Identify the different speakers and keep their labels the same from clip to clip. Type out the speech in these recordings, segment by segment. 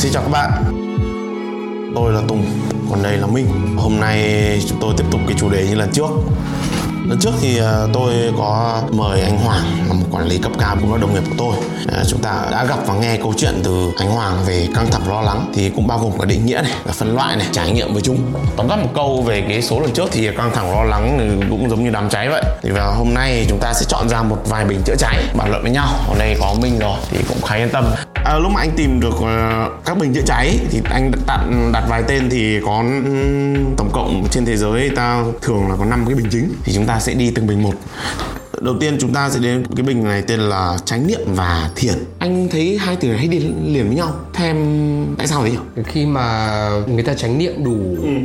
Speaker 1: Xin chào các bạn. Tôi là Tùng, còn đây là Minh. Hôm nay chúng tôi tiếp tục cái chủ đề như lần trước. Lần trước thì à, tôi có mời anh Hoàng là một quản lý cấp cao cũng là đồng nghiệp của tôi. À, chúng ta đã gặp và nghe câu chuyện từ anh Hoàng về căng thẳng lo lắng Thì cũng bao gồm cả định nghĩa này, và phân loại này, trải nghiệm với chúng. Tóm tắt một câu về cái số lần trước thì căng thẳng lo lắng thì cũng giống như đám cháy vậy. Thì vào hôm nay chúng ta sẽ chọn ra một vài bình chữa cháy bàn luận với nhau. Hôm nay có mình rồi thì cũng khá yên tâm. À, lúc mà anh tìm được à, các bình chữa cháy thì anh đặt đặt vài tên thì có tổng cộng trên thế giới ta thường là có 5 cái bình chính. Thì chúng ta sẽ đi từng bình một đầu tiên chúng ta sẽ đến cái bình này tên là chánh niệm và thiền. Anh thấy hai từ này hay đi liền với nhau? Thêm tại sao thế nhỉ?
Speaker 2: Khi mà người ta tránh niệm đủ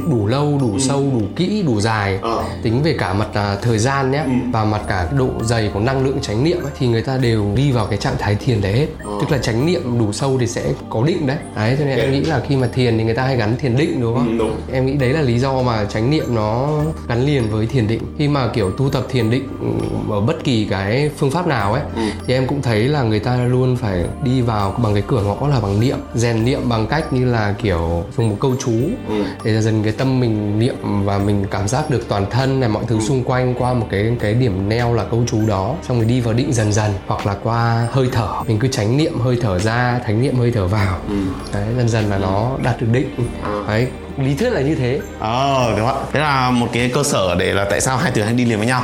Speaker 2: đủ lâu đủ sâu đủ kỹ đủ dài
Speaker 1: Ờ.
Speaker 2: tính về cả mặt à, thời gian nhé và mặt cả độ dày của năng lượng chánh niệm ấy, thì người ta đều đi vào cái trạng thái thiền đấy hết. Tức là chánh niệm đủ sâu thì sẽ có định đấy. Đấy cho nên em nghĩ là khi mà thiền thì người ta hay gắn thiền định đúng không?
Speaker 1: Ừ, đúng.
Speaker 2: em nghĩ đấy là lý do mà chánh niệm nó gắn liền với thiền định. Khi mà kiểu tu tập thiền định ừ, ở bất kỳ cái phương pháp nào ấy thì em cũng thấy là người ta luôn phải đi vào bằng cái cửa ngõ là bằng niệm rèn niệm bằng cách như là kiểu dùng một câu chú. Để dần cái tâm mình niệm và mình cảm giác được toàn thân này mọi thứ xung quanh qua một cái cái điểm neo là câu chú đó. Xong rồi đi vào định dần dần hoặc là qua hơi thở. Mình cứ tránh niệm hơi thở ra thánh niệm hơi thở vào. Đấy dần dần là nó đạt được định. Đấy lý thuyết là như thế
Speaker 1: Ờ, đúng ạ. Thế là một cái cơ sở để là tại sao hai từ hay đi liền với nhau.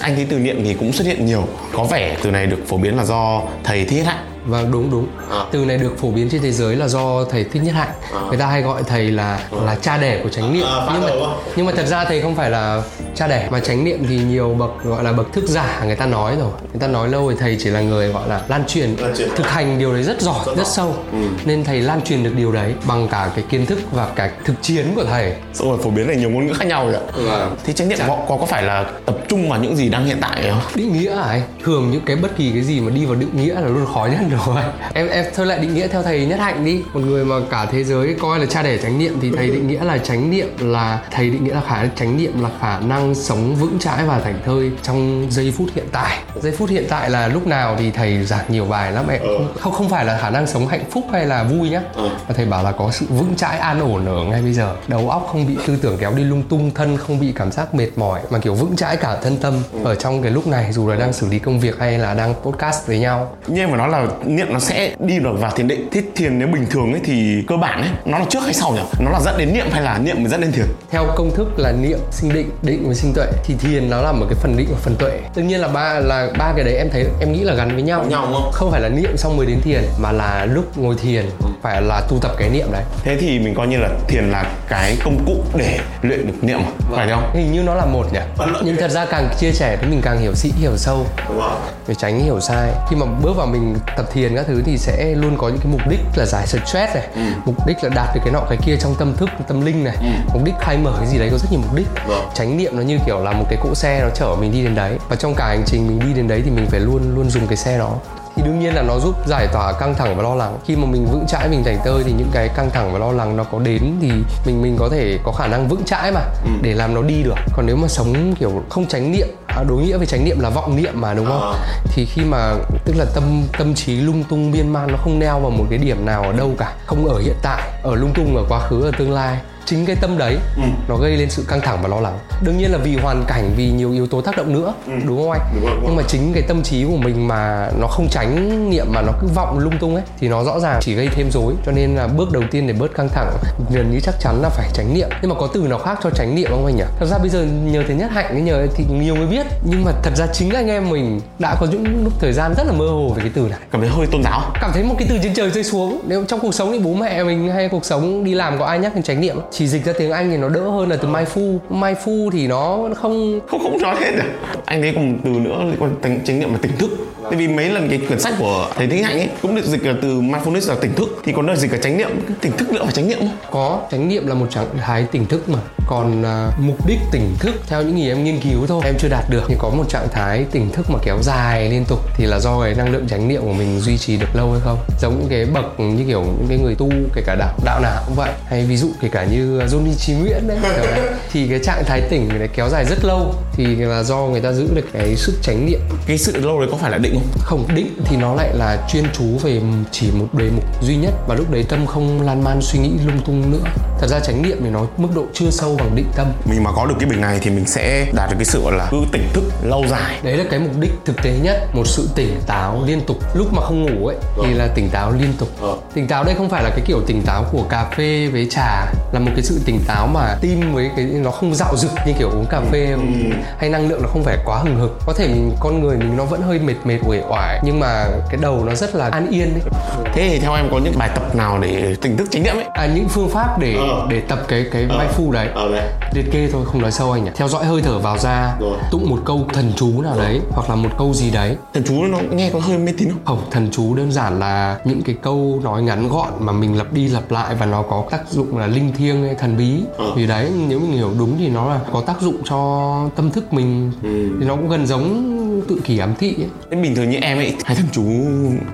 Speaker 1: Anh thấy từ niệm thì cũng xuất hiện nhiều. Có vẻ từ này được phổ biến là do thầy Thiết Hạnh.
Speaker 2: Vâng đúng đúng.
Speaker 1: À.
Speaker 2: Từ này được phổ biến trên thế giới là do thầy Thích Nhất Hạnh. Người ta hay gọi thầy là là cha đẻ của chánh niệm.
Speaker 1: À,
Speaker 2: nhưng mà nhưng mà thật ra thầy không phải là cha đẻ mà chánh niệm thì nhiều bậc gọi là bậc thức giả người ta nói rồi. Người ta nói lâu rồi thầy chỉ là người gọi là lan truyền,
Speaker 1: Lan truyền.
Speaker 2: thực hành điều đấy rất giỏi, rất, sâu. Nên thầy lan truyền được điều đấy bằng cả cái kiến thức và cả thực chiến của thầy.
Speaker 1: Xong rồi phổ biến thành nhiều ngôn ngữ khác nhau rồi ạ.
Speaker 2: Vâng.
Speaker 1: Thế chánh niệm có, có có phải là tập trung vào những gì đang hiện tại không?
Speaker 2: định nghĩa à ấy thường những cái bất kỳ cái gì mà đi vào định nghĩa là luôn khó nhất rồi. Em em thôi lại định nghĩa theo thầy nhất hạnh đi. Một người mà cả thế giới coi là cha đẻ chánh niệm thì thầy định nghĩa là chánh niệm là thầy định nghĩa là khả chánh niệm là khả năng sống vững chãi và thảnh thơi trong giây phút hiện tại. Giây phút hiện tại là lúc nào thì thầy giảng nhiều bài lắm em. Không không không phải là khả năng sống hạnh phúc hay là vui nhá. Mà thầy bảo là có sự vững chãi an ổn ở ngay bây giờ. Đầu óc không bị tư tưởng kéo đi lung tung thân không bị cảm giác mệt mỏi mà kiểu vững chãi cả thân tâm ở trong cái lúc này dù là đang xử lý công việc hay là đang podcast với nhau.
Speaker 1: Như em phải nói là niệm nó sẽ đi được vào thiền định. Thế thiền nếu bình thường ấy thì cơ bản ấy nó là trước hay sau nhỉ? Nó là dẫn đến niệm hay là niệm mới dẫn đến thiền?
Speaker 2: theo công thức là niệm sinh định định với sinh tuệ thì thiền nó là một cái phần định và phần tuệ tất nhiên là ba là ba cái đấy em thấy em nghĩ là gắn với nhau
Speaker 1: nhau không?
Speaker 2: không phải là niệm xong mới đến thiền mà là lúc ngồi thiền phải là tu tập cái niệm đấy
Speaker 1: Thế thì mình coi như là thiền là cái công cụ để luyện được niệm à? Phải không?
Speaker 2: hình như nó là một nhỉ nhưng thật ra càng chia sẻ thì mình càng hiểu sĩ hiểu sâu để tránh hiểu sai khi mà bước vào mình tập thiền các thứ thì sẽ luôn có những cái mục đích là giải stress này mục đích là đạt được cái nọ cái kia trong tâm thức tâm linh này mục đích khai mở cái gì đấy có rất nhiều mục đích.
Speaker 1: Vâng.
Speaker 2: chánh niệm nó như kiểu là một cái cỗ xe nó chở mình đi đến đấy và trong cả hành trình mình đi đến đấy thì mình phải luôn luôn dùng cái xe đó. Thì đương nhiên là nó giúp giải tỏa căng thẳng và lo lắng. Khi mà mình vững chãi mình thành tơi thì những cái căng thẳng và lo lắng nó có đến thì mình mình có thể có khả năng vững chãi mà để làm nó đi được. Còn nếu mà sống kiểu không tránh niệm à, đối nghĩa với chánh niệm là vọng niệm mà đúng không?
Speaker 1: Ờ.
Speaker 2: thì khi mà tức là tâm tâm trí lung tung miên man nó không neo vào một cái điểm nào ở đâu cả. Không ở hiện tại ở lung tung ở quá khứ ở tương lai chính cái tâm đấy nó gây lên sự căng thẳng và lo lắng. Đương nhiên là vì hoàn cảnh vì nhiều yếu tố tác động nữa đúng không anh?
Speaker 1: Đúng rồi, đúng
Speaker 2: nhưng mà chính cái tâm trí của mình mà nó không tránh niệm mà nó cứ vọng lung tung ấy thì nó rõ ràng chỉ gây thêm rối. Cho nên là bước đầu tiên để bớt căng thẳng gần như chắc chắn là phải tránh niệm. Nhưng mà có từ nào khác cho tránh niệm không anh nhỉ? Thật ra bây giờ nhờ thầy nhất hạnh nhờ thì nhiều người biết. Nhưng mà thật ra chính anh em mình đã có những lúc thời gian rất là mơ hồ về cái từ này.
Speaker 1: Cảm thấy hơi tôn giáo.
Speaker 2: cảm thấy một cái từ trên trời rơi xuống. Nếu trong cuộc sống thì bố mẹ mình hay cuộc sống đi làm có ai nhắc đến chánh niệm chỉ dịch ra tiếng anh thì nó đỡ hơn là từ mindful mindful thì nó không
Speaker 1: không không nói hết được. Anh thấy còn từ nữa liên quan đến chánh niệm là tỉnh thức tại vì mấy lần cái quyển sách của thầy Thích Hạnh ấy cũng được dịch là từ mindfulness là tỉnh thức thì còn đời dịch là chánh niệm tỉnh thức nữa phải chánh niệm không
Speaker 2: có chánh niệm là một trạng thái tỉnh thức mà. Còn à, mục đích tỉnh thức theo những gì em nghiên cứu thôi em chưa đạt được. Nhưng có một trạng thái tỉnh thức mà kéo dài liên tục thì là do cái năng lượng chánh niệm của mình duy trì được lâu hay không? Giống những cái bậc như kiểu những cái người tu kể cả đạo đạo nào cũng vậy. Hay ví dụ kể cả như Johnny Chí Nguyễn đấy. thì cái trạng thái tỉnh này kéo dài rất lâu thì là do người ta giữ được cái sức chánh niệm.
Speaker 1: Cái sự lâu đấy có phải là định không
Speaker 2: không? Định thì nó lại là chuyên chú về chỉ một đề mục duy nhất và lúc đấy tâm không lan man suy nghĩ lung tung nữa. Thật ra chánh niệm thì nó mức độ chưa sâu bằng định tâm.
Speaker 1: Mình mà có được cái bình này thì mình sẽ đạt được cái sự gọi là cứ tỉnh thức lâu dài.
Speaker 2: Đấy là cái mục đích thực tế nhất một sự tỉnh táo liên tục. Lúc mà không ngủ ấy thì là tỉnh táo liên tục.
Speaker 1: Ờ.
Speaker 2: tỉnh táo đây không phải là cái kiểu tỉnh táo của cà phê với trà là một cái sự tỉnh táo mà tim với cái nó không dạo dực như kiểu uống cà phê. Hay năng lượng nó không phải quá hừng hực. Có thể mình con người mình nó vẫn hơi mệt mệt uể oải. Nhưng mà cái đầu nó rất là an yên ấy.
Speaker 1: thế thì theo em có những bài tập nào để tỉnh thức chánh niệm ấy?
Speaker 2: À những phương pháp để
Speaker 1: Ờ.
Speaker 2: để tập cái cái mindful đấy.
Speaker 1: Ờ đấy.
Speaker 2: Liệt kê thôi không nói sâu anh nhỉ theo dõi hơi thở vào ra
Speaker 1: Rồi.
Speaker 2: tụng một câu thần chú nào đấy hoặc là một câu gì đấy.
Speaker 1: Thần chú nó nghe có hơi mê tín không?
Speaker 2: Không thần chú đơn giản là những cái câu nói ngắn gọn mà mình lặp đi lặp lại và nó có tác dụng là linh thiêng hay thần bí.
Speaker 1: Ờ.
Speaker 2: thì đấy nếu mình hiểu đúng thì nó là có tác dụng cho tâm thức mình. Thì nó cũng gần giống tự kỷ ám thị ấy.
Speaker 1: bình thường như em ấy hay thần chú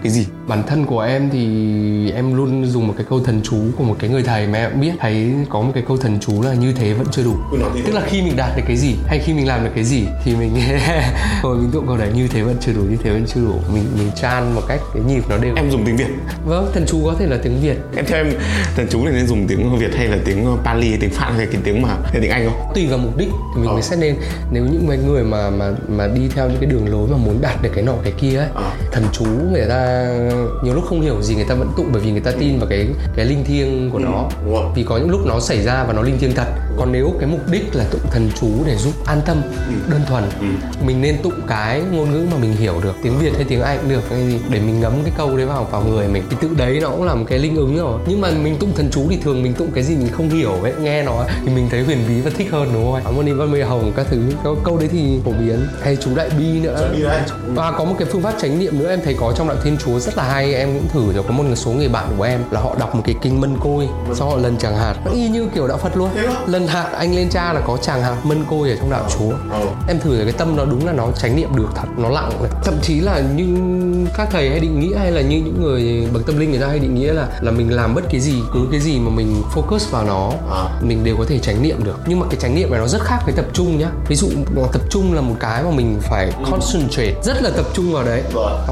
Speaker 1: cái gì?
Speaker 2: Bản thân của em thì em luôn dùng một cái câu thần chú của một cái người thầy mà em biết. Thầy có một cái câu thần chú là như thế vẫn chưa đủ.
Speaker 1: Ừ,
Speaker 2: tức là khi mình đạt được cái gì hay khi mình làm được cái gì thì mình rồi mình tụng câu đấy như thế vẫn chưa đủ như thế vẫn chưa đủ. Mình mình chan một cách cái nhịp nó đều.
Speaker 1: Em dùng tiếng việt.
Speaker 2: Vâng thần chú có thể là tiếng việt.
Speaker 1: Em theo em thần chú này nên dùng tiếng việt hay là tiếng pali tiếng phạn hay cái tiếng mà hay tiếng anh không?
Speaker 2: Tùy vào mục đích thì mình
Speaker 1: Ờ.
Speaker 2: mới sẽ nên. Nếu những người mà mà mà đi theo những cái đường lối mà muốn đạt được cái nọ cái kia ấy
Speaker 1: Ờ.
Speaker 2: thần chú người ta nhiều lúc không hiểu gì người ta vẫn tụng bởi vì người ta tin vào cái cái linh thiêng của nó
Speaker 1: rồi.
Speaker 2: vì có những lúc nó xảy ra và nó linh thiêng thật còn nếu cái mục đích là tụng thần chú để giúp an tâm đơn thuần mình nên tụng cái ngôn ngữ mà mình hiểu được tiếng việt hay tiếng anh cũng được hay gì để mình ngấm cái câu đấy vào vào người mình. Thì tự đấy nó cũng là một cái linh ứng rồi. Nhưng mà mình tụng thần chú thì thường mình tụng cái gì mình không hiểu ấy nghe nó thì mình thấy huyền bí và thích hơn đúng không Harmony Văn Mê Hồng các thứ câu, câu đấy thì phổ biến. Hay chú Đại Bi nữa. Và có một cái phương pháp chánh niệm nữa em thấy có trong đạo Thiên Chúa rất là hay em cũng thử rồi. Có một số người bạn của em là họ đọc một cái kinh mân côi sau họ lần tràng hạt nó y như kiểu đạo Phật luôn. Lần hạt anh lên cha là có tràng hạt mân côi ở trong đạo Chúa.
Speaker 1: Ờ.
Speaker 2: em thử rồi cái tâm nó đúng là nó chánh niệm được thật nó lặng này. thậm chí là như các thầy hay định nghĩa hay là như những người bậc tâm linh người ta hay định nghĩa là là mình làm bất cái gì cứ cái gì mà mình focus vào nó
Speaker 1: À.
Speaker 2: mình đều có thể chánh niệm được. Nhưng mà cái chánh niệm này nó rất khác với tập trung nhá. Ví dụ tập trung là một cái mà mình phải concentrate rất là tập trung vào đấy.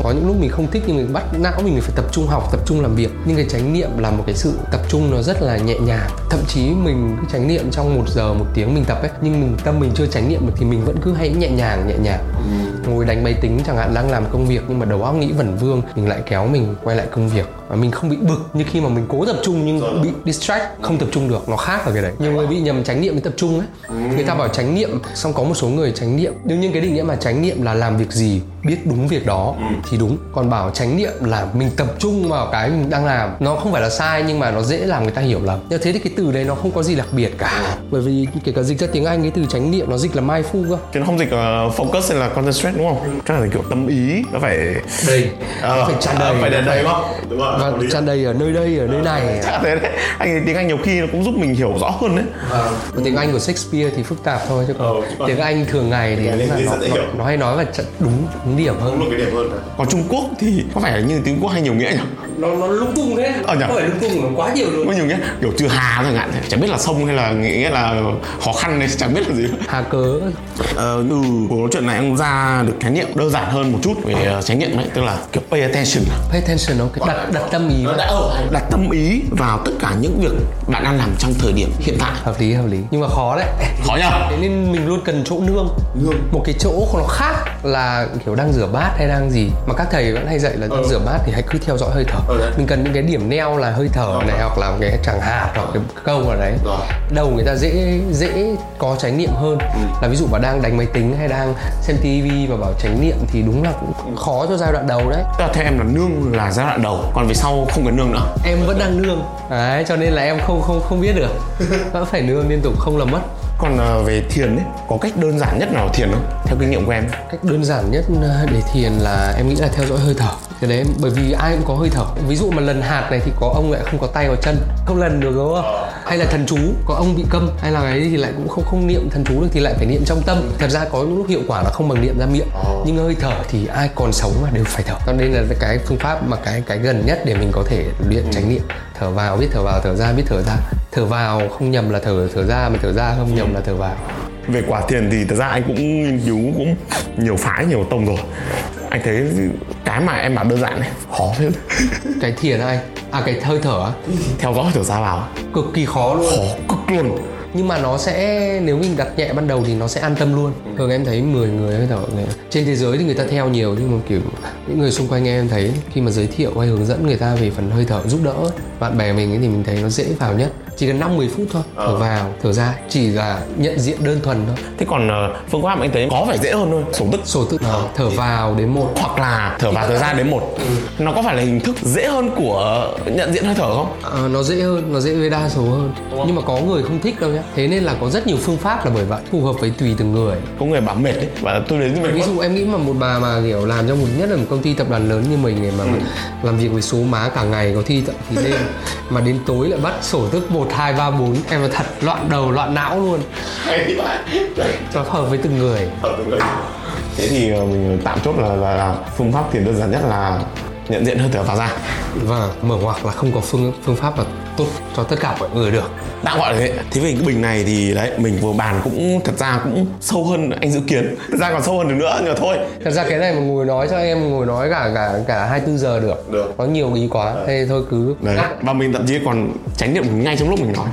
Speaker 2: Có những lúc mình không thích nhưng mình bắt não mình phải tập trung học tập trung làm việc. Nhưng cái chánh niệm là một cái sự tập trung nó rất là nhẹ nhàng. Thậm chí mình cứ chánh niệm trong một giờ, một tiếng mình tập ấy, nhưng mình tâm mình chưa tránh niệm được thì mình vẫn cứ hay nhẹ nhàng nhẹ nhàng ngồi đánh máy tính chẳng hạn đang làm công việc nhưng mà đầu óc nghĩ vẩn vương mình lại kéo mình quay lại công việc. Và mình không bị bực như khi mà mình cố tập trung nhưng bị distract không tập trung được. Nó khác ở cái đấy. Nhiều người bị nhầm chánh niệm với tập trung ấy. Người ta bảo chánh niệm xong có một số người chánh niệm. Đương nhiên cái định nghĩa mà chánh niệm là làm việc gì biết đúng việc đó thì đúng. Còn bảo chánh niệm là mình tập trung vào cái mình đang làm. Nó không phải là sai nhưng mà nó dễ làm người ta hiểu lầm như thế thì cái từ đấy nó không có gì đặc biệt cả. Bởi vì kể cả dịch ra tiếng anh cái từ chánh niệm nó dịch là mindful cơ.
Speaker 1: Chứ nó không dịch uh, focus hay là concentrate đúng không? Chắc là kiểu tâm ý nó phải
Speaker 2: đầy
Speaker 1: Ờ,
Speaker 2: phải tràn đầy.
Speaker 1: phải đầy đầy không? Đúng rồi
Speaker 2: và tràn đầy ở nơi đây ở nơi này.
Speaker 1: Chắc là thế đấy. Anh tiếng anh nhiều khi nó cũng giúp mình hiểu rõ hơn đấy.
Speaker 2: Còn tiếng Anh của Shakespeare thì phức tạp thôi chứ còn
Speaker 1: Ờ, còn-
Speaker 2: tiếng Anh thường ngày thì đúng là nó, nó,
Speaker 1: hiểu.
Speaker 2: nó hay nói là chặt- đúng đúng điểm hơn.
Speaker 1: cái điểm hơn. Còn trung quốc thì có phải là như tiếng quốc hay nhiều nghĩa nhỉ
Speaker 2: Nó nó lung tung thế.
Speaker 1: Ờ nhỉ?
Speaker 2: Không phải lung tung nó quá nhiều luôn.
Speaker 1: có nhiều nghĩa kiểu trừ hà chẳng hạn. Chẳng biết là sông hay là nghĩa là khó khăn này chẳng biết là gì.
Speaker 2: Hà cớ.
Speaker 1: Ờ, từ cuộc nói chuyện này em ra được khái niệm đơn giản hơn một chút về ờ, chánh niệm đấy tức là kiểu pay attention.
Speaker 2: Pay attention nó cái đặt đặt tâm ý.
Speaker 1: Đặt tâm ý vào tất cả những việc bạn đang làm trong thời điểm hiện tại.
Speaker 2: Hợp lý hợp lý. Nhưng mà khó đấy.
Speaker 1: Khó nhá
Speaker 2: thế nên mình luôn cần chỗ nương.
Speaker 1: Nương.
Speaker 2: một cái chỗ nó khác là kiểu đang rửa bát hay đang gì. Mà các thầy vẫn hay dạy là đang rửa bát thì hãy cứ theo dõi hơi thở.
Speaker 1: Ừ, đấy.
Speaker 2: mình cần những cái điểm neo là hơi thở này hoặc là một cái chẳng hạt hoặc cái câu nào đấy.
Speaker 1: Rồi.
Speaker 2: đầu người ta dễ dễ có chánh niệm hơn. Là ví dụ mà đang đánh máy tính hay đang xem tivi và bảo chánh niệm thì đúng là cũng khó cho giai đoạn đầu đấy.
Speaker 1: Tức là theo em là nương là giai đoạn đầu còn về sau không cần nương nữa.
Speaker 2: Em vẫn đang nương. Đấy cho nên là em không không không biết được. Vẫn phải nương liên tục không là mất
Speaker 1: còn ờ, về thiền ấy, có cách đơn giản nhất nào thiền không? Theo kinh nghiệm của em.
Speaker 2: Cách đơn giản nhất ờ, để thiền là em nghĩ là theo dõi hơi thở. Cái đấy, bởi vì ai cũng có hơi thở. Ví dụ mà lần hạt này thì có, ông lại không có tay, có chân. Không lần được, đúng không? Hay là thần chú có ông bị câm hay là cái thì lại cũng không không niệm thần chú được thì lại phải niệm trong tâm. Thật ra có những lúc hiệu quả là không bằng niệm ra miệng nhưng hơi thở thì ai còn sống mà đều phải thở. Cho nên là cái phương pháp mà cái cái gần nhất để mình có thể luyện chánh niệm thở vào biết thở vào thở ra biết thở ra. Thở vào không nhầm là thở thở ra mà thở ra không nhầm là thở vào
Speaker 1: về quả thiền thì thật ra anh cũng nghiên cứu cũng nhiều phái nhiều tông rồi. Anh thấy cái mà em bảo đơn giản này khó thế.
Speaker 2: Cái thiền anh. À cái hơi thở á.
Speaker 1: Theo dõi thở ra vào.
Speaker 2: Cực kỳ khó luôn.
Speaker 1: Khó cực luôn.
Speaker 2: Nhưng mà nó sẽ nếu mình đặt nhẹ ban đầu thì nó sẽ an tâm luôn. Thường em thấy 10 người hơi thở trên thế giới thì người ta theo nhiều nhưng mà kiểu những người xung quanh em thấy khi mà giới thiệu hay hướng dẫn người ta về phần hơi thở giúp đỡ bạn bè mình ấy thì mình thấy nó dễ vào nhất chỉ cần 5 10 phút thôi thở vào thở ra chỉ là nhận diện đơn thuần thôi.
Speaker 1: Thế còn ờ, phương pháp anh thấy có vẻ dễ hơn thôi sổ tức.
Speaker 2: Sổ tự thở vào đến một.
Speaker 1: Hoặc là thở vào thở ra đến một. Nó có phải là hình thức dễ hơn của nhận diện hơi thở không?
Speaker 2: Ờ, nó dễ hơn nó dễ với đa số hơn. Nhưng mà có người không thích đâu nhá. Thế nên là có rất nhiều phương pháp là bởi vậy phù hợp với tùy từng người.
Speaker 1: Có người bảo mệt đấy và tôi đến mệt
Speaker 2: ví dụ em nghĩ mà một bà mà kiểu làm trong một nhất là một công ty tập đoàn lớn như mình này mà làm việc với số má cả ngày có thi tận thì đêm mà đến tối lại bắt sổ tức một hai ba bốn. Em là thật loạn đầu loạn não luôn.
Speaker 1: Hay thì vậy
Speaker 2: nó hợp với từng người.
Speaker 1: Thế thì ờ, mình tạm chốt là, là, là phương pháp thiền đơn giản nhất là nhận diện hơi thở vào ra.
Speaker 2: Và mở ngoặc là không có phương phương pháp là tốt cho tất cả mọi người được.
Speaker 1: Đã gọi là thế. Thế về cái bình này thì đấy mình vừa bàn cũng thật ra cũng sâu hơn anh dự kiến. Thật ra còn sâu hơn được nữa nhưng mà thôi.
Speaker 2: Thật ra cái này mà ngồi nói cho em ngồi nói cả cả cả 24 giờ được.
Speaker 1: Được.
Speaker 2: có nhiều ý quá thế thôi cứ.
Speaker 1: Đấy. Và mình thậm chí còn tránh niệm ngay trong lúc mình nói.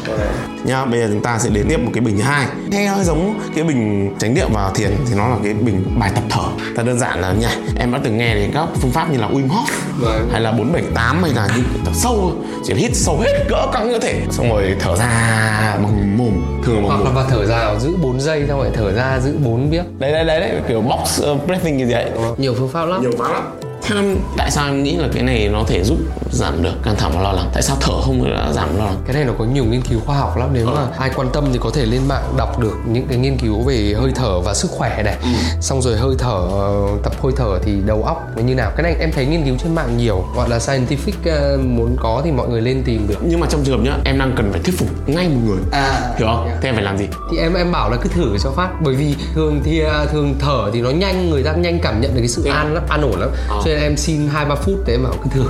Speaker 1: Nha bây giờ chúng ta sẽ đến tiếp một cái bình thứ hai. Nghe hơi giống cái bình chánh niệm và thiền thì nó là cái bình bài tập thở. Thật đơn giản là nha em đã từng nghe đến các phương pháp như là Wim Hof
Speaker 2: Vâng.
Speaker 1: hay là 478 hay là như thở sâu chỉ hít sâu hết cỡ căng như thể. Xong rồi thở ra bằng mồm thường là bằng
Speaker 2: hoặc là
Speaker 1: mồm.
Speaker 2: vào thở vào giữ 4 giây xong rồi thở ra giữ 4 biết.
Speaker 1: Đấy đấy đấy, đấy kiểu box uh, breathing như vậy
Speaker 2: nhiều phương pháp lắm.
Speaker 1: Nhiều quá lắm theo em tại sao em nghĩ là cái này nó thể giúp giảm được căng thẳng và lo lắng? Tại sao thở không đã giảm lo lắng?
Speaker 2: Cái này nó có nhiều nghiên cứu khoa học lắm. Nếu mà ai quan tâm thì có thể lên mạng đọc được những cái nghiên cứu về hơi thở và sức khỏe này. Xong rồi hơi thở ờ, tập hơi thở thì đầu óc nó như nào? Cái này em thấy nghiên cứu trên mạng nhiều gọi là scientific ờ, muốn có thì mọi người lên tìm được.
Speaker 1: Nhưng mà trong trường hợp nhá em đang cần phải thuyết phục ngay một người.
Speaker 2: À.
Speaker 1: Hiểu không? Thế em phải làm gì?
Speaker 2: Thì em em bảo là cứ thử cho phát. Bởi vì thường thì à, thường thở thì nó nhanh người ta nhanh cảm nhận được cái sự an lắm an ổn lắm. Cho nên em xin hai ba phút để em bảo cứ thử.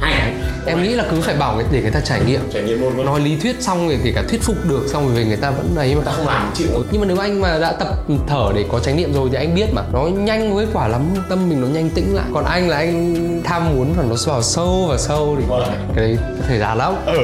Speaker 1: Hay
Speaker 2: em nghĩ là cứ phải bảo để người ta trải nghiệm.
Speaker 1: Trải nghiệm luôn
Speaker 2: nói lý thuyết xong rồi kể cả thuyết phục được xong rồi về người ta vẫn ấy mà.
Speaker 1: Không làm chịu.
Speaker 2: Nhưng mà nếu anh mà đã tập thở để có chánh niệm rồi thì anh biết mà. Nó nhanh với quả lắm tâm mình nó nhanh tĩnh lại. Còn anh là anh tham muốn là nó vào sâu và sâu thì cái đấy thời gian lắm.
Speaker 1: Ừ.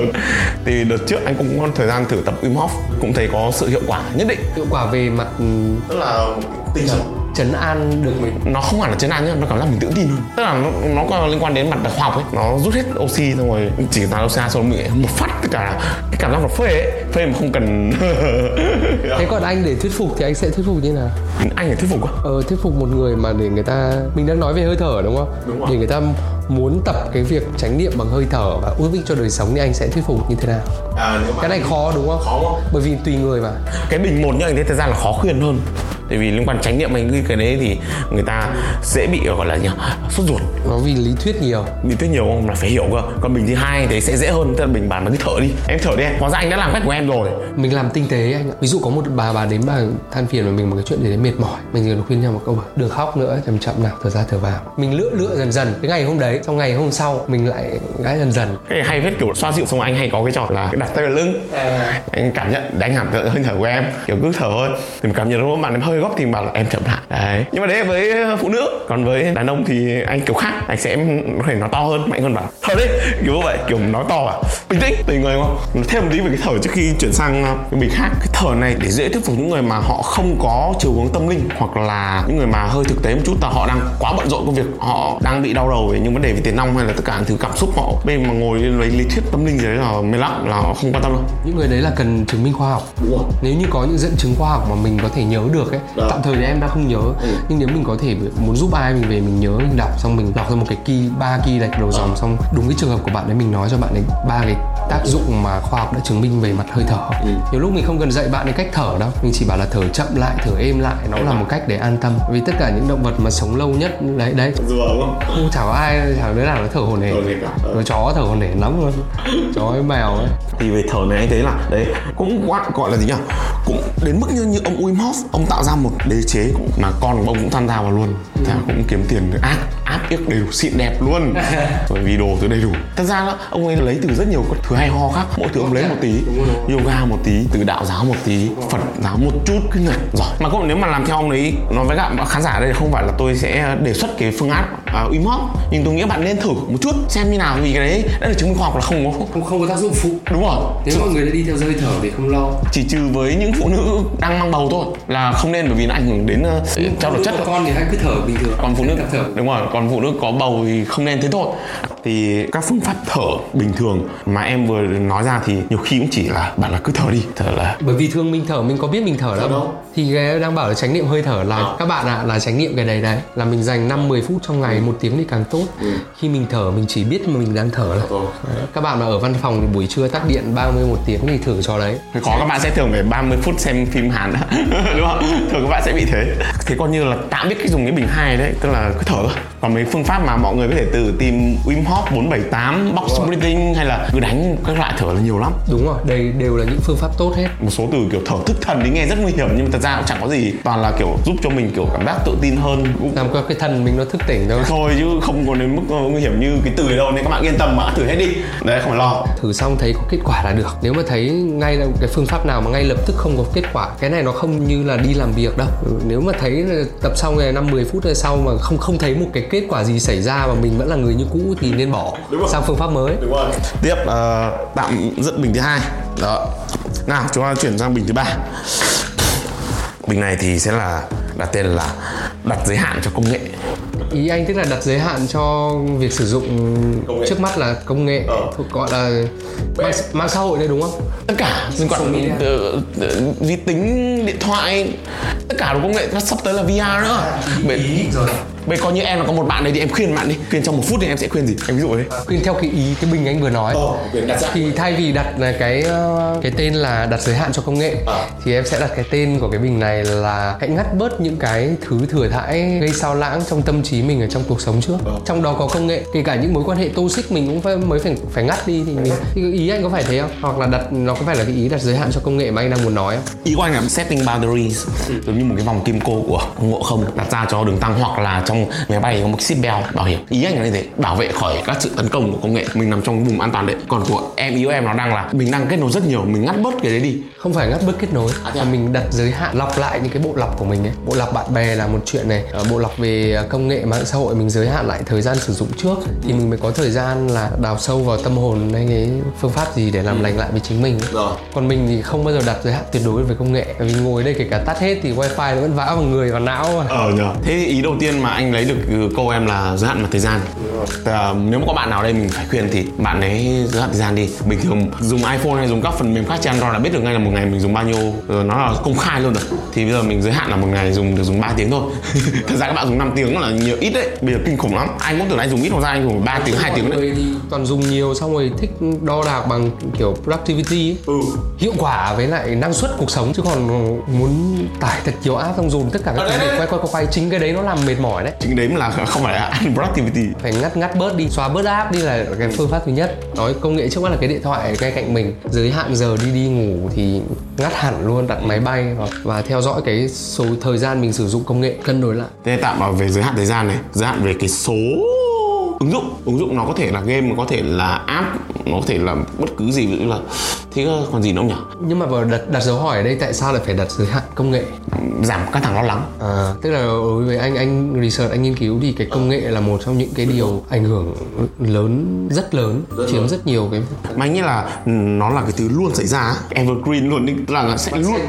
Speaker 1: thì đợt trước anh cũng có thời gian thử tập Wim Hof cũng thấy có sự hiệu quả nhất định.
Speaker 2: Hiệu quả về mặt ừ,
Speaker 1: tức là tinh thần
Speaker 2: trấn an được mình
Speaker 1: nó không hẳn là chấn an nhá nó cảm giác mình tự tin hơn tức là nó, nó có liên quan đến mặt khoa học ấy nó rút hết oxy xong rồi chỉ toàn oxy xong rồi mình một phát tất cả cái cảm giác nó phê ấy phê mà không cần
Speaker 2: Thế còn anh để thuyết phục thì anh sẽ thuyết phục như nào?
Speaker 1: anh phải thuyết phục á
Speaker 2: Ờ, thuyết phục một người mà để người ta Mình đang nói về hơi thở đúng không?
Speaker 1: Đúng rồi.
Speaker 2: Để người ta muốn tập cái việc tránh niệm bằng hơi thở và ước ích cho đời sống thì anh sẽ thuyết phục như thế nào?
Speaker 1: à, nếu mà
Speaker 2: Cái này khó đúng không?
Speaker 1: khó không
Speaker 2: Bởi vì tùy người mà
Speaker 1: cái bình một nhá anh thấy thật ra là khó khuyên hơn tại vì liên quan tránh niệm anh cái đấy thì người ta dễ bị gọi là gì sốt ruột.
Speaker 2: Nó vì lý thuyết nhiều.
Speaker 1: Lý thuyết nhiều không? Là phải hiểu cơ. Còn bình thứ hai thì sẽ dễ hơn. Tức là bình bản mà cứ thở đi. Em thở đi em. Hóa ra anh đã làm cách của em rồi.
Speaker 2: Mình làm tinh tế anh ạ. Ví dụ có một bà bà đến bà than phiền với mình một cái chuyện gì đấy mệt mỏi. Mình cần khuyên nhau một câu Đừng khóc nữa chậm chậm nào thở ra thở vào. Mình lựa lựa dần dần Cái ngày hôm đấy Xong ngày hôm sau mình lại gãi dần dần.
Speaker 1: Cái hay phết kiểu xoa dịu xong anh hay có cái trò là đặt tay vào lưng. Anh cảm nhận đánh hẳn hơi thở của em. Kiểu cứ thở thôi. Thì mình cảm nhận lúc bạn em hơi gấp thì bảo là em chậm lại. Đấy. Nhưng mà đấy với phụ nữ. Còn với đàn ông thì anh kiểu khác. Anh sẽ có thể nói to hơn. Mạnh hơn bảo thở đi kiểu vậy kiểu nói to à? Bình tĩnh tùy người không thêm một tí về cái thở trước khi chuyển sang cái bình khác. Cái thở này để dễ thuyết phục những người mà họ không có chiều hướng tâm linh hoặc là những người mà hơi thực tế một chút là họ đang quá bận rộn công việc họ đang bị đau đầu về những vấn đề về tiền nong hay là tất cả những thứ cảm xúc họ bên mà ngồi lấy lý thuyết tâm linh gì đấy là mê lắm là họ không quan tâm đâu.
Speaker 2: Những người đấy là cần chứng minh khoa học.
Speaker 1: Rồi.
Speaker 2: Nếu như có những dẫn chứng khoa học mà mình có thể nhớ được ấy
Speaker 1: Đó.
Speaker 2: tạm thời thì em đang không nhớ. Nhưng nếu mình có thể muốn giúp ai mình về mình nhớ mình đọc xong mình đọc ra một cái key ba key lệch đầu dòng xong đúng cái trường hợp của bạn đấy mình nói cho bạn ấy ba cái tác dụng mà khoa học đã chứng minh về mặt hơi thở. Nhiều lúc mình không cần dạy bạn ấy cách thở đâu mình chỉ bảo là thở chậm lại thở êm lại nó là một cách để an tâm. Vì tất cả những động vật mà sống lâu nhất đấy đấy.
Speaker 1: Rùa không?
Speaker 2: Không chả có ai chả đứa nào nó thở hổn hển.
Speaker 1: Cả.
Speaker 2: nó chó thở hổn hển lắm luôn. Chó với mèo ấy.
Speaker 1: Thì về thở này anh thấy là đấy cũng quá gọi là gì nhỉ? Cũng đến mức như, như ông Wim Hof ông tạo ra một đế chế cũng mà con của ông cũng tham gia vào luôn. Là cũng kiếm tiền được. Ác áp yếc đầy đủ xịn đẹp luôn. Rồi vì đồ từ đầy đủ. Thật ra ông ấy lấy từ rất nhiều các thứ hay ho khác. Mỗi thứ ông lấy một tí. Yoga một tí từ đạo giáo một tí phật giáo một chút cứ nhặt. Giỏi mà cũng nếu mà làm theo ông ấy nói với các khán giả đây không phải là tôi sẽ đề xuất cái phương án uh, im hop nhưng tôi nghĩ bạn nên thử một chút xem như nào vì cái đấy đã được chứng minh khoa học là không có
Speaker 2: không không có tác dụng phụ.
Speaker 1: Đúng rồi.
Speaker 2: Nếu mọi người đã đi theo hơi thở thì không lo.
Speaker 1: Chỉ trừ với những phụ nữ đang mang bầu thôi là không nên bởi vì nó ảnh hưởng đến uh, trao đổi chất
Speaker 2: con thì hãy cứ thở bình thường
Speaker 1: còn phụ nữ
Speaker 2: thở.
Speaker 1: Đúng rồi còn phụ nữ có bầu thì không nên thế thôi thì các phương pháp thở bình thường mà em vừa nói ra thì nhiều khi cũng chỉ là bạn là cứ thở đi thở là
Speaker 2: bởi vì thường mình thở mình có biết mình thở đâu, đâu? thì cái đang bảo là tránh niệm hơi thở là à. các bạn ạ à, là tránh niệm cái đấy đấy. Là mình dành 5 10 phút trong ngày ừ. một tiếng thì càng tốt. Ừ. khi mình thở mình chỉ biết mà mình đang thở là các bạn mà ở văn phòng thì buổi trưa tắt điện 30 một tiếng thì thử cho đấy.
Speaker 1: Có các bạn sẽ thường phải 30 phút xem phim Hàn đúng không? Thường các bạn sẽ bị thế. Thế coi như là tạm biết cách dùng cái bình hai đấy tức là cứ thở còn mấy phương pháp mà mọi người có thể tự tìm Wim Hof 478 box breathing hay là cứ đánh các loại thở là nhiều lắm.
Speaker 2: Đúng rồi đây đều là những phương pháp tốt hết.
Speaker 1: Một số từ kiểu thở thức thần thì nghe rất nguy hiểm nhưng mà thật ra cũng chẳng có gì. Toàn là kiểu giúp cho mình kiểu cảm giác tự tin hơn.
Speaker 2: Làm cho cái thân mình nó thức tỉnh thôi.
Speaker 1: Thôi chứ không có đến mức nguy hiểm như cái từ đâu nên các bạn yên tâm mà thử hết đi. Đấy không phải lo.
Speaker 2: Thử xong thấy có kết quả là được. Nếu mà thấy ngay là cái phương pháp nào mà ngay lập tức không có kết quả cái này nó không như là đi làm việc đâu. Nếu mà thấy tập xong này năm 10 phút sau mà không không thấy một cái kết quả gì xảy ra và mình vẫn là người như cũ thì nên bỏ sang phương pháp mới.
Speaker 1: Đúng rồi. tiếp uh, tạm dẫn bình thứ hai. Đó. Nào chúng ta chuyển sang bình thứ ba. Bình này thì sẽ là đặt tên là đặt giới hạn cho công nghệ.
Speaker 2: Ý anh tức là đặt giới hạn cho việc sử dụng trước mắt là công nghệ ờ. gọi là mạng, mạng xã hội đây đúng không?
Speaker 1: Tất cả liên quan vi tính điện thoại tất cả đồ công nghệ nó sắp tới là VR nữa. À,
Speaker 2: ý, ý rồi
Speaker 1: Bây coi như em là có một bạn đấy thì em khuyên bạn đi Khuyên trong một phút thì em sẽ khuyên gì? Em ví dụ đấy
Speaker 2: Khuyên theo cái ý cái bình anh vừa nói
Speaker 1: ờ, đặt
Speaker 2: Thì thay vì đặt cái ờ, cái tên là đặt giới hạn cho công nghệ à. Thì em sẽ đặt cái tên của cái bình này là Hãy ngắt bớt những cái thứ thừa thãi gây sao lãng trong tâm trí mình ở trong cuộc sống trước à. Trong đó có công nghệ Kể cả những mối quan hệ toxic mình cũng phải, mới phải phải ngắt đi thì, mình, thì ý anh có phải thế không? Hoặc là đặt nó có phải là cái ý đặt giới hạn cho công nghệ mà anh đang muốn nói không?
Speaker 1: Ý của anh là setting boundaries ừ. Giống như một cái vòng kim cô của ngộ không đặt ra cho đường tăng hoặc là trong trong máy bay có một seat belt bảo hiểm. Ý anh là như thế bảo vệ khỏi các sự tấn công của công nghệ. Mình nằm trong vùng an toàn đấy. Còn của em của em nó đang là mình đang kết nối rất nhiều mình ngắt bớt cái đấy đi.
Speaker 2: Không phải ngắt bớt kết nối. À, mà mình đặt giới hạn lọc lại những cái bộ lọc của mình ấy. Bộ lọc bạn bè là một chuyện này. Ờ, bộ lọc về công nghệ mạng xã hội mình giới hạn lại thời gian sử dụng trước. Thì mình mới có thời gian là đào sâu vào tâm hồn hay cái phương pháp gì để làm lành lại với chính mình.
Speaker 1: Rồi.
Speaker 2: còn mình thì không bao giờ đặt giới hạn tuyệt đối về công nghệ. Vì ngồi đây kể cả tắt hết thì wifi nó vẫn vã vào người vào não. Mà
Speaker 1: ờ nhờ. Thế thì ý đầu tiên mà anh lấy được câu em là giới hạn mặt thời gian. À, nếu mà có bạn nào đây mình phải khuyên thì bạn ấy giới hạn thời gian đi. Bình thường dùng iphone hay dùng các phần mềm khác trên android là biết được ngay là một ngày mình dùng bao nhiêu rồi nó là công khai luôn rồi. Thì bây giờ mình giới hạn là một ngày dùng được dùng 3 tiếng thôi. Thật ra các bạn dùng 5 tiếng là nhiều ít đấy. Bây giờ kinh khủng lắm. Anh cũng tưởng anh dùng ít hoặc ra anh dùng 3 tiếng hai tiếng đấy.
Speaker 2: toàn dùng nhiều xong rồi thích đo đạc bằng kiểu productivity ấy.
Speaker 1: Ừ.
Speaker 2: hiệu quả với lại năng suất cuộc sống chứ còn muốn tải thật nhiều app xong dồn tất cả các thứ để quay quay quay quay chính cái đấy nó làm mệt mỏi đấy
Speaker 1: chính đấy là không phải là unproductivity
Speaker 2: phải ngắt ngắt bớt đi xóa bớt app đi là cái phương pháp thứ nhất. Nói công nghệ trước mắt là cái điện thoại ngay cạnh mình. Giới hạn giờ đi đi ngủ thì ngắt hẳn luôn đặt máy bay và, và theo dõi cái số thời gian mình sử dụng công nghệ cân đối lại.
Speaker 1: Thế tạm vào về giới hạn thời gian này giới hạn về cái số ứng dụng. Ứng dụng nó có thể là game nó có thể là app nó có thể là bất cứ gì ví dụ là thế còn gì nữa không nhỉ?
Speaker 2: Nhưng mà vào đặt đặt dấu hỏi ở đây tại sao lại phải đặt giới hạn công nghệ?
Speaker 1: Giảm căng thẳng lo lắng.
Speaker 2: À tức là đối với anh anh research anh nghiên cứu thì cái công nghệ là một trong những cái điều ảnh hưởng lớn rất lớn rất chiếm lớn. rất nhiều cái
Speaker 1: mà anh nghĩ là nó là cái thứ luôn xảy ra evergreen luôn tức là sẽ luôn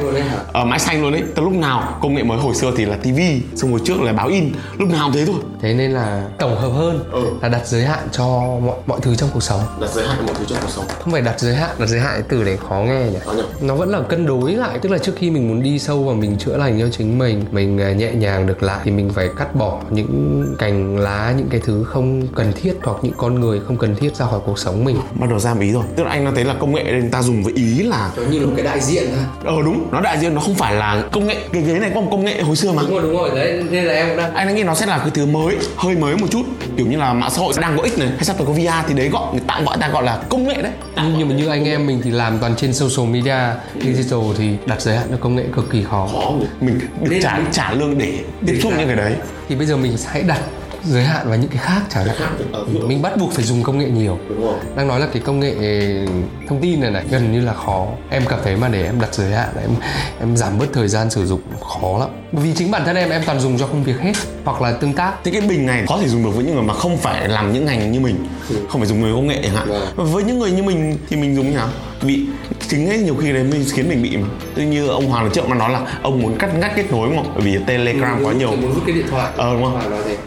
Speaker 1: ở uh, mãi xanh luôn đấy từ lúc nào công nghệ mới hồi xưa thì là tivi xong hồi trước là báo in. Lúc nào thế thôi.
Speaker 2: Thế nên là tổng hợp hơn ừ. là đặt giới hạn cho mọi mọi thứ trong cuộc sống.
Speaker 1: Đặt giới hạn cho mọi thứ trong cuộc sống.
Speaker 2: Không phải đặt giới hạn đặt giới hạn từ đấy khó nghe nhỉ? Nó vẫn là cân đối lại tức là trước khi mình muốn đi sâu vào mình chữa lành cho chính mình mình à, nhẹ nhàng được lại thì mình phải cắt bỏ những cành lá những cái thứ không cần thiết hoặc những con người không cần thiết ra khỏi cuộc sống mình.
Speaker 1: Bắt đầu ra ý rồi. Tức là anh đã thấy là công nghệ nên ta dùng với ý là
Speaker 2: giống như là một cái đại diện thôi.
Speaker 1: Ờ đúng. Nó đại diện nó không phải là công nghệ. Cái ghế này có một công nghệ hồi xưa mà.
Speaker 2: Đúng rồi đúng rồi. Đấy nên là em đang
Speaker 1: anh đã nghĩ nó sẽ là cái thứ mới hơi mới một chút. Kiểu như là mạng xã hội đang có ích này hay sắp tới có VR thì đấy gọi người ta gọi ta gọi là công nghệ đấy.
Speaker 2: Nhưng mà như anh em mình thì làm toàn trên social media digital thì đặt giới hạn cho công nghệ cực kỳ khó.
Speaker 1: Khó mình được trả trả lương để tiếp xúc những cái đấy.
Speaker 2: Thì bây giờ mình hãy đặt giới hạn vào những cái khác chẳng hạn. Mình bắt buộc phải dùng công nghệ nhiều. Đang nói là cái công nghệ thông tin này này gần như là khó. Em cảm thấy mà để em đặt giới hạn em em giảm bớt thời gian sử dụng khó lắm. Vì chính bản thân em em toàn dùng cho công việc hết hoặc là tương tác.
Speaker 1: Thế cái bình này có thể dùng được với những người mà không phải làm những ngành như mình không phải dùng người công nghệ chẳng hạn. Với những người như mình thì mình dùng như nào vì chính ấy nhiều khi đấy mình khiến mình bị mà như ông Hoàng trước mà nói là ông muốn cắt ngắt kết nối đúng không? Bởi vì Telegram
Speaker 2: Ừ,
Speaker 1: quá nhiều.
Speaker 2: muốn vứt cái điện thoại.
Speaker 1: Ờ đúng không?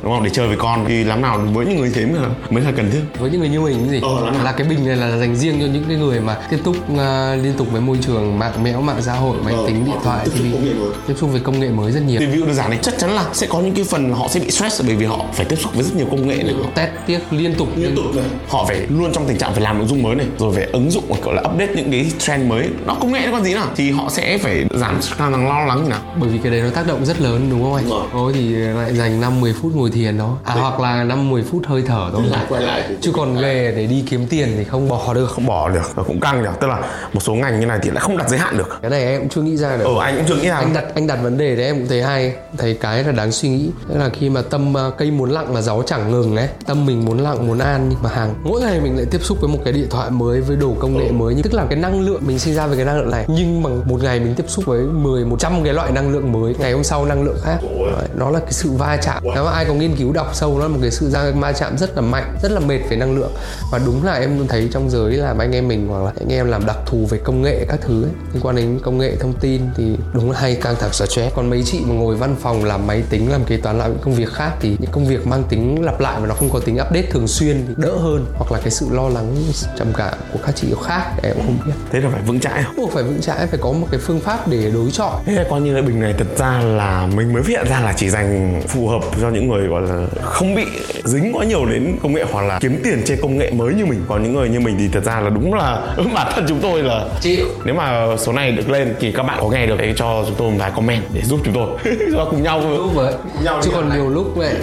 Speaker 1: Đúng không? Để chơi với con thì lắm nào với những người thế mới là mới là cần thiết.
Speaker 2: Với những người như mình cái gì
Speaker 1: Ờ,
Speaker 2: là cái bình này là dành riêng cho những cái người mà tiếp xúc uh, liên tục với môi trường mạng mẽo mạng xã hội máy
Speaker 1: Ờ,
Speaker 2: tính điện
Speaker 1: họ
Speaker 2: thoại
Speaker 1: tiếp xúc
Speaker 2: thì tiếp xúc với công nghệ mới rất nhiều.
Speaker 1: Thì ví dụ đơn giản này chắc chắn là sẽ có những cái phần họ sẽ bị stress bởi vì họ phải tiếp xúc với rất nhiều công nghệ này.
Speaker 2: Test tiếc liên tục.
Speaker 1: Liên tục này. Họ phải luôn trong tình trạng phải làm nội dung mới này rồi phải ứng dụng gọi là update những cái trend mới nó công nghệ nó còn gì nào thì họ sẽ phải giảm căng thẳng lo lắng như nào
Speaker 2: bởi vì cái đấy nó tác động rất lớn đúng không anh?
Speaker 1: Đúng rồi.
Speaker 2: Thì lại dành 5 10 phút ngồi thiền đó. À hoặc là 5 10 phút hơi thở thôi.
Speaker 1: quay lại
Speaker 2: Chứ còn về để đi kiếm tiền thì không bỏ được.
Speaker 1: không bỏ được và cũng căng được tức là một số ngành như này thì lại không đặt giới hạn được
Speaker 2: Cái này em cũng chưa nghĩ ra được.
Speaker 1: ờ anh cũng chưa nghĩ là
Speaker 2: anh đặt anh đặt vấn đề đấy em cũng thấy hay thấy cái là đáng suy nghĩ tức là khi mà tâm ờ, cây muốn lặng mà gió chẳng ngừng đấy tâm mình muốn lặng muốn an nhưng mà hàng mỗi ngày mình lại tiếp xúc với một cái điện thoại mới với đồ công nghệ mới nhưng tức là cái năng lượng mình sinh ra với cái năng lượng này nhưng bằng một ngày mình tiếp xúc với 10 100 cái loại năng lượng mới ngày hôm sau năng lượng khác. Đấy, nó là cái sự va chạm. Nếu mà ai có nghiên cứu đọc sâu nó là một cái sự ra- va chạm rất là mạnh rất là mệt về năng lượng. Và đúng là em thấy trong giới làm anh em mình hoặc là anh em làm đặc thù về công nghệ các thứ ấy, liên quan đến công nghệ thông tin thì đúng là hay căng thẳng stress. Còn mấy chị mà ngồi văn phòng làm máy tính làm kế toán làm những công việc khác thì những công việc mang tính lặp lại và nó không có tính update thường xuyên thì đỡ hơn. Hoặc là cái sự lo lắng trầm cảm của các chị khác em cũng không biết.
Speaker 1: Thế là phải vững chãi không?
Speaker 2: Buộc phải vững chãi phải có một cái phương pháp để đối chọi
Speaker 1: Thế là coi như cái bình này thật ra là mình mới phát hiện ra là chỉ dành phù hợp cho những người gọi là không bị dính quá nhiều đến công nghệ hoặc là kiếm tiền trên công nghệ mới như mình. Còn những người như mình thì thật ra là đúng là bản thân chúng tôi là
Speaker 2: chịu.
Speaker 1: Nếu mà số này được lên thì các bạn có nghe được thì cho chúng tôi một vài comment để giúp chúng tôi. Cho cùng nhau
Speaker 2: lúc với
Speaker 1: nhau
Speaker 2: chứ còn nhiều lúc vậy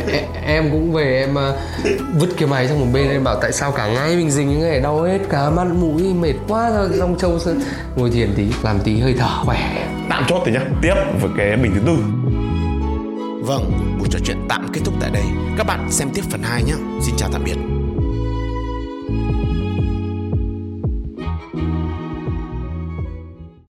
Speaker 2: em, cũng về em à, vứt cái máy sang một bên em bảo tại sao cả ngày mình dình những ngày đau hết cả mắt mũi mệt quá rồi xong trâu sơn ngồi thiền tí làm tí hơi thở khỏe.
Speaker 1: Tạm chốt thì nhá. Tiếp với cái bình thứ tư. Vâng buổi trò chuyện tạm kết thúc tại đây. Các bạn xem tiếp phần 2 nhé xin chào tạm biệt